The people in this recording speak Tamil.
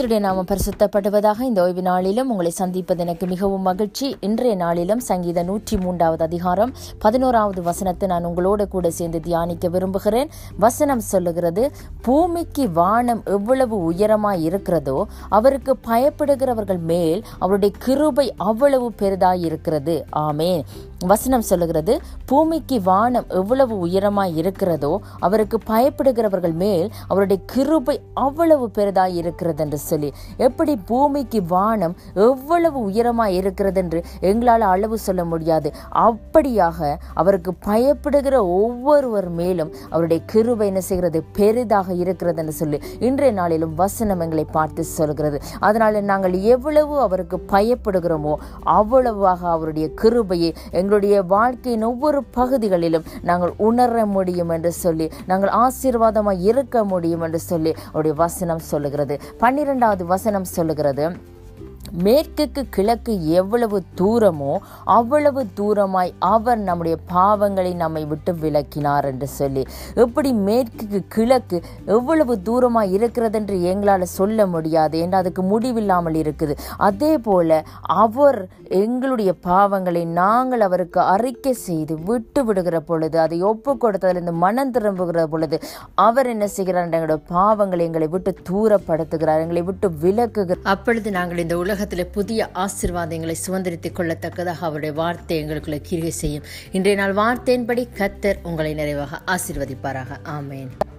கர்த்தருடைய நாமம் பரிசுத்தப்படுவதாக இந்த ஓய்வு நாளிலும் உங்களை சந்திப்பது எனக்கு மிகவும் மகிழ்ச்சி. இன்றைய நாளிலும் சங்கீத நூற்றி மூன்றாவது அதிகாரம் பதினோராவது வசனத்தை நான் உங்களோட கூட சேர்ந்து தியானிக்க விரும்புகிறேன். வசனம் சொல்லுகிறது பூமிக்கு வானம் எவ்வளவு உயரமாய் இருக்கிறதோ அவருக்கு பயப்படுகிறவர்கள் மேல் அவருடைய கிருபை அவ்வளவு பெரிதாய் இருக்கிறது. ஆமேன். வசனம் சொல்லுகிறது பூமிக்கு வானம் எவ்வளவு உயரமாய் இருக்கிறதோ அவருக்கு பயப்படுகிறவர்கள் மேல் அவருடைய கிருபை அவ்வளவு பெரிதாய் இருக்கிறது என்று சொல்லி எப்படி பூமிக்கு வானம் எவ்வளவு உயரமாய் இருக்கிறது என்று எங்களால் அளவு சொல்ல முடியாது. அப்படியாக அவருக்கு பயப்படுகிற ஒவ்வொருவர் மேலும் அவருடைய கிருபை என்ன செய்கிறது? பெரிதாக இருக்கிறது என்று சொல்லி இன்றைய நாளிலும் வசனம் எங்களை பார்த்து சொல்கிறது. அதனால நாங்கள் எவ்வளவு அவருக்கு பயப்படுகிறோமோ அவ்வளவாக அவருடைய கிருபையை எங்களுடைய வாழ்க்கையின் ஒவ்வொரு பகுதிகளிலும் நாங்கள் உணர முடியும் என்று சொல்லி நாங்கள் ஆசீர்வாதமாக இருக்க முடியும் என்று சொல்லி அவருடைய வசனம் சொல்லுகிறது. பன்னிரெண்டாவது வசனம் சொல்லுகிறது. மேற்குக்கு கிழக்கு எவ்வளவு தூரமோ அவ்வளவு தூரமாய் அவர் நம்முடைய பாவங்களை நம்மை விட்டு விலக்கினார் என்று சொல்லி எப்படி மேற்குக்கு கிழக்கு எவ்வளவு தூரமாய் இருக்கிறது என்று எங்களால் சொல்ல முடியாது என்று அதுக்கு முடிவில்லாமல் இருக்குது. அதே போல அவர் எங்களுடைய பாவங்களை நாங்கள் அவருக்கு அறிக்கை செய்து விட்டு விடுகிற பொழுது அதை ஒப்பு கொடுத்ததிலிருந்து மனம் திரும்புகிற பொழுது அவர் என்ன செய்கிறார்? எங்களுடைய பாவங்களை எங்களை விட்டு தூரப்படுத்துகிறார் எங்களை விட்டு விலக்குகிறார். அப்பொழுது நாங்கள் இந்த உலக உலகத்தில் புதிய ஆசிர்வாதங்களை சுதந்திரித்துக் கொள்ளத்தக்கதாக அவருடைய வார்த்தை எங்களுக்குள்ள கிரிகை செய்யும். இன்றைய நாள் வார்த்தையின்படி கத்தர் உங்களை நிறைவாக ஆசீர்வதிப்பாராக. ஆமேன்.